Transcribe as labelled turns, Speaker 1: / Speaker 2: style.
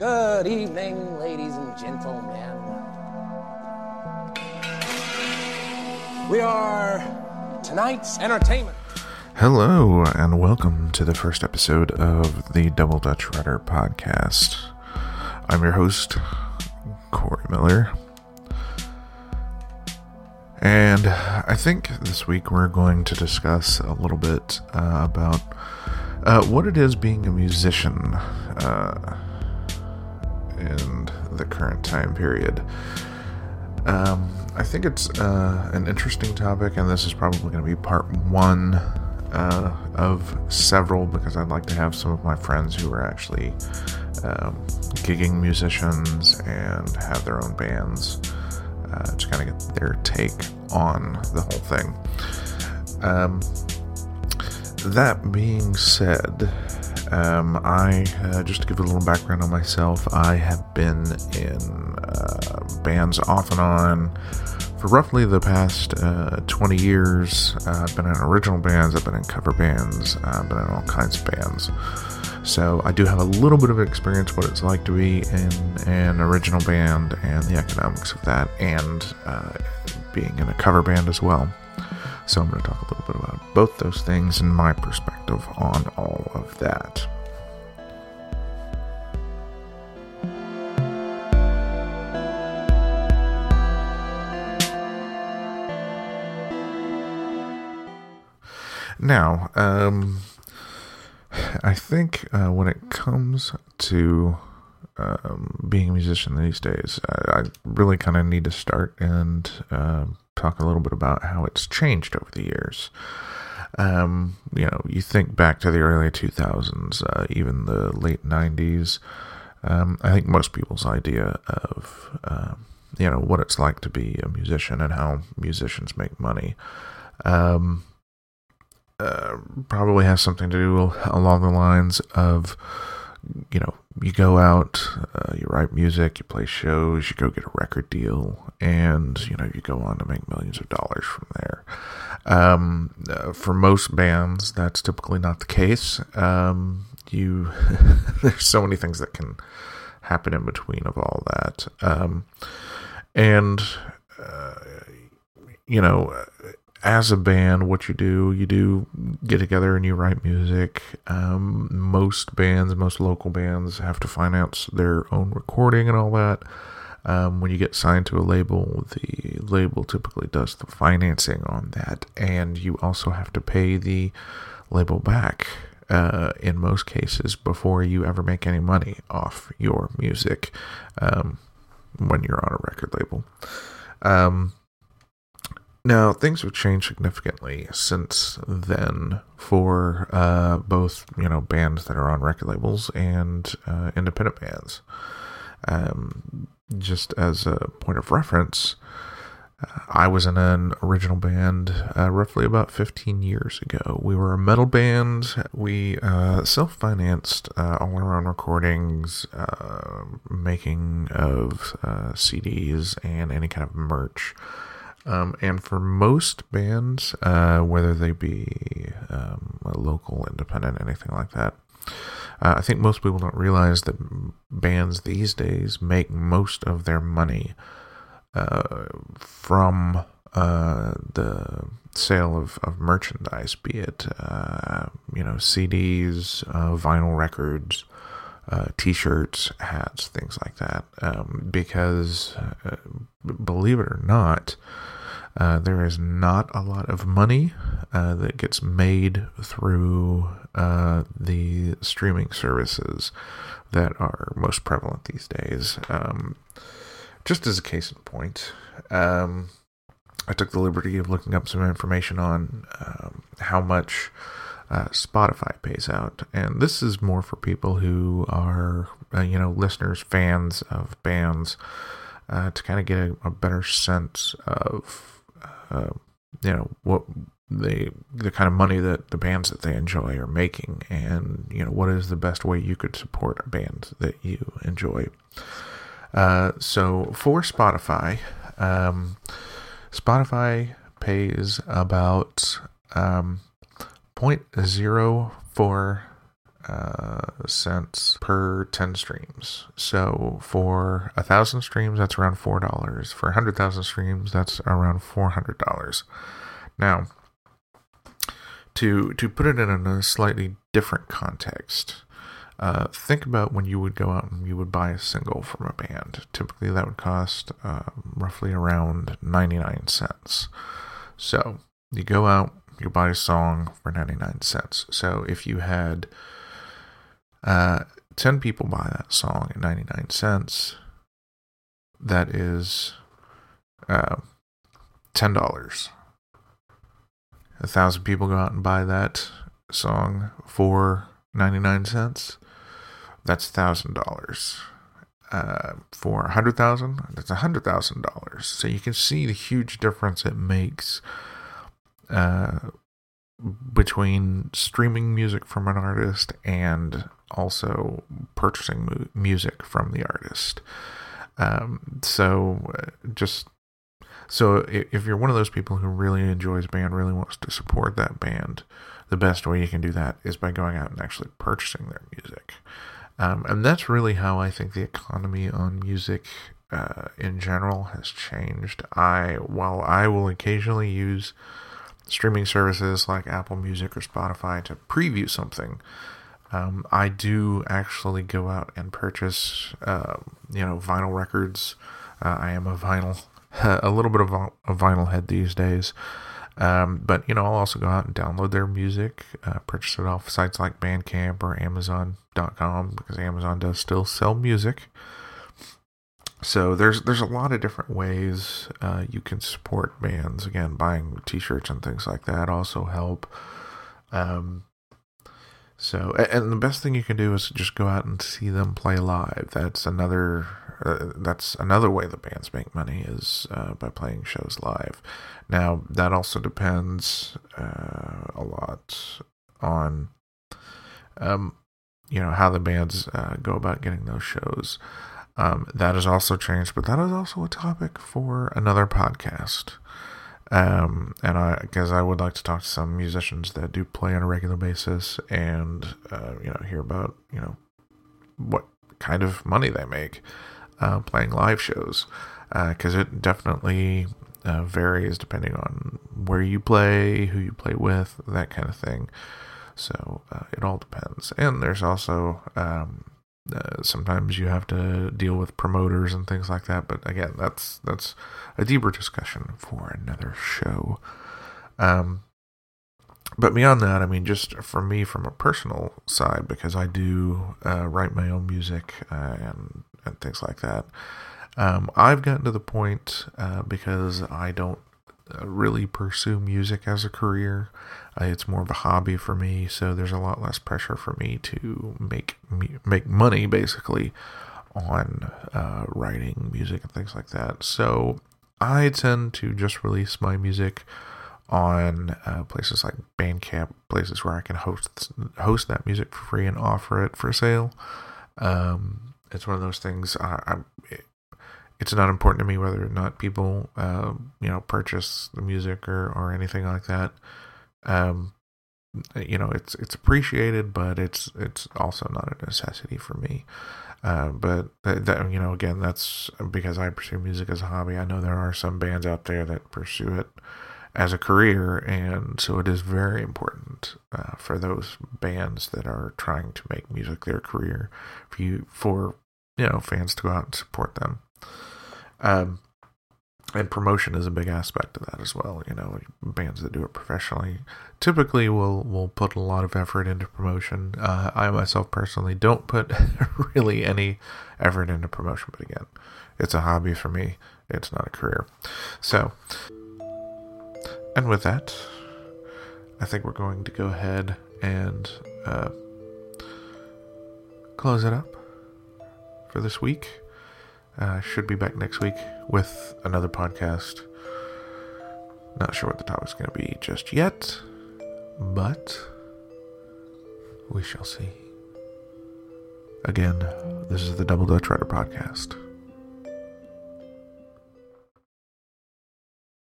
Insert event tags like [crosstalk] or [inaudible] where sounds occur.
Speaker 1: Good evening, ladies and gentlemen. We are tonight's entertainment.
Speaker 2: Hello, and welcome to the first episode of the Double Dutch Rudder podcast. I'm your host, Corey Miller. And I think this week we're going to discuss a little bit uh, about uh, what it is being a musician uh, in the current time period. Um, I think it's uh, an interesting topic, and this is probably going to be part one uh, of several because I'd like to have some of my friends who are actually um, gigging musicians and have their own bands uh, to kind of get their take on the whole thing. Um, that being said, um, I uh, just to give a little background on myself, I have been in uh, bands off and on for roughly the past uh, 20 years. Uh, I've been in original bands, I've been in cover bands, I've been in all kinds of bands. So I do have a little bit of experience what it's like to be in an original band and the economics of that, and uh, being in a cover band as well. So I'm going to talk a little bit about both those things and my perspective on all of that. Now, um, I think uh, when it comes to um, being a musician these days, I, I really kind of need to start and uh, talk a little bit about how it's changed over the years. Um, you know, you think back to the early 2000s, uh, even the late 90s. Um, I think most people's idea of uh, you know what it's like to be a musician and how musicians make money um, uh, probably has something to do along the lines of you know you go out, uh, you write music, you play shows, you go get a record deal, and you know you go on to make millions of dollars from there. Um, uh, for most bands, that's typically not the case. Um, you [laughs] there's so many things that can happen in between of all that, um, and uh, you know as a band, what you do, you do get together and you write music. Um, most bands, most local bands, have to finance their own recording and all that. Um, when you get signed to a label, the label typically does the financing on that, and you also have to pay the label back uh, in most cases before you ever make any money off your music um, when you're on a record label. Um, now, things have changed significantly since then for uh, both, you know, bands that are on record labels and uh, independent bands. Um, just as a point of reference, uh, I was in an original band uh, roughly about 15 years ago. We were a metal band. We uh, self financed uh, all our own recordings, making of CDs, and any kind of merch. Um, and for most bands, uh, whether they be um, local, independent, anything like that, uh, I think most people don't realize that bands these days make most of their money uh, from uh, the sale of, of merchandise, be it uh, you know CDs, uh, vinyl records, T-shirts, hats, things like that. Um, because believe it or not, uh, there is not a lot of money uh, that gets made through uh, the streaming services that are most prevalent these days. Um, just as a case in point, um, I took the liberty of looking up some information on um, how much uh, Spotify pays out, and this is more for people who are, uh, you know, listeners, fans of bands, uh, to kind of get a, a better sense of uh, you know what the the kind of money that the bands that they enjoy are making, and you know what is the best way you could support a band that you enjoy. Uh, so for Spotify, um, Spotify pays about um, 0.04 uh, cents per 10 streams. So for a thousand streams, that's around $4. For a hundred thousand streams, that's around $400. Now, to, to put it in a slightly different context, uh, think about when you would go out and you would buy a single from a band. Typically, that would cost uh, roughly around 99 cents. So, you go out, you buy a song for 99 cents. So, if you had uh, 10 people buy that song at 99 cents, that is uh, $10. A thousand people go out and buy that song for 99 cents that's thousand dollars. Uh, for a hundred thousand, that's a hundred thousand dollars. So you can see the huge difference it makes uh, between streaming music from an artist and also purchasing mu- music from the artist. Um, so uh, just so if you're one of those people who really enjoys band, really wants to support that band, the best way you can do that is by going out and actually purchasing their music. Um, and that's really how I think the economy on music uh, in general has changed. I, while I will occasionally use streaming services like Apple Music or Spotify to preview something, um, I do actually go out and purchase, uh, you know, vinyl records. Uh, I am a vinyl, [laughs] a little bit of a vinyl head these days. Um, but you know, I'll also go out and download their music, uh, purchase it off sites like Bandcamp or Amazon.com because Amazon does still sell music. So there's there's a lot of different ways uh, you can support bands. Again, buying T-shirts and things like that also help. Um, so and the best thing you can do is just go out and see them play live. That's another uh, that's another way the bands make money is uh, by playing shows live. Now that also depends uh, a lot on, um, you know, how the bands uh, go about getting those shows. Um, that has also changed, but that is also a topic for another podcast. Um, and I, because I would like to talk to some musicians that do play on a regular basis, and uh, you know, hear about you know what kind of money they make uh, playing live shows because uh, it definitely uh, varies depending on where you play, who you play with, that kind of thing. So uh, it all depends. And there's also um, uh, sometimes you have to deal with promoters and things like that. But again, that's that's a deeper discussion for another show. Um, but beyond that, I mean, just for me, from a personal side, because I do uh, write my own music uh, and and things like that. Um, I've gotten to the point uh, because I don't really pursue music as a career. Uh, it's more of a hobby for me, so there's a lot less pressure for me to make make money basically on uh, writing music and things like that. So I tend to just release my music on uh, places like Bandcamp, places where I can host host that music for free and offer it for sale. Um, it's one of those things. I, I, it's not important to me whether or not people, uh, you know, purchase the music or, or anything like that. Um, you know, it's it's appreciated, but it's it's also not a necessity for me. Uh, but that, that, you know, again, that's because I pursue music as a hobby. I know there are some bands out there that pursue it as a career, and so it is very important uh, for those bands that are trying to make music their career for you for you know fans to go out and support them. Um, and promotion is a big aspect of that as well. You know, bands that do it professionally typically will will put a lot of effort into promotion. Uh, I myself personally don't put [laughs] really any effort into promotion, but again, it's a hobby for me. It's not a career. So, and with that, I think we're going to go ahead and uh, close it up for this week. Uh, should be back next week with another podcast. Not sure what the topic's going to be just yet, but we shall see. Again, this is the Double Dutch Rudder Podcast.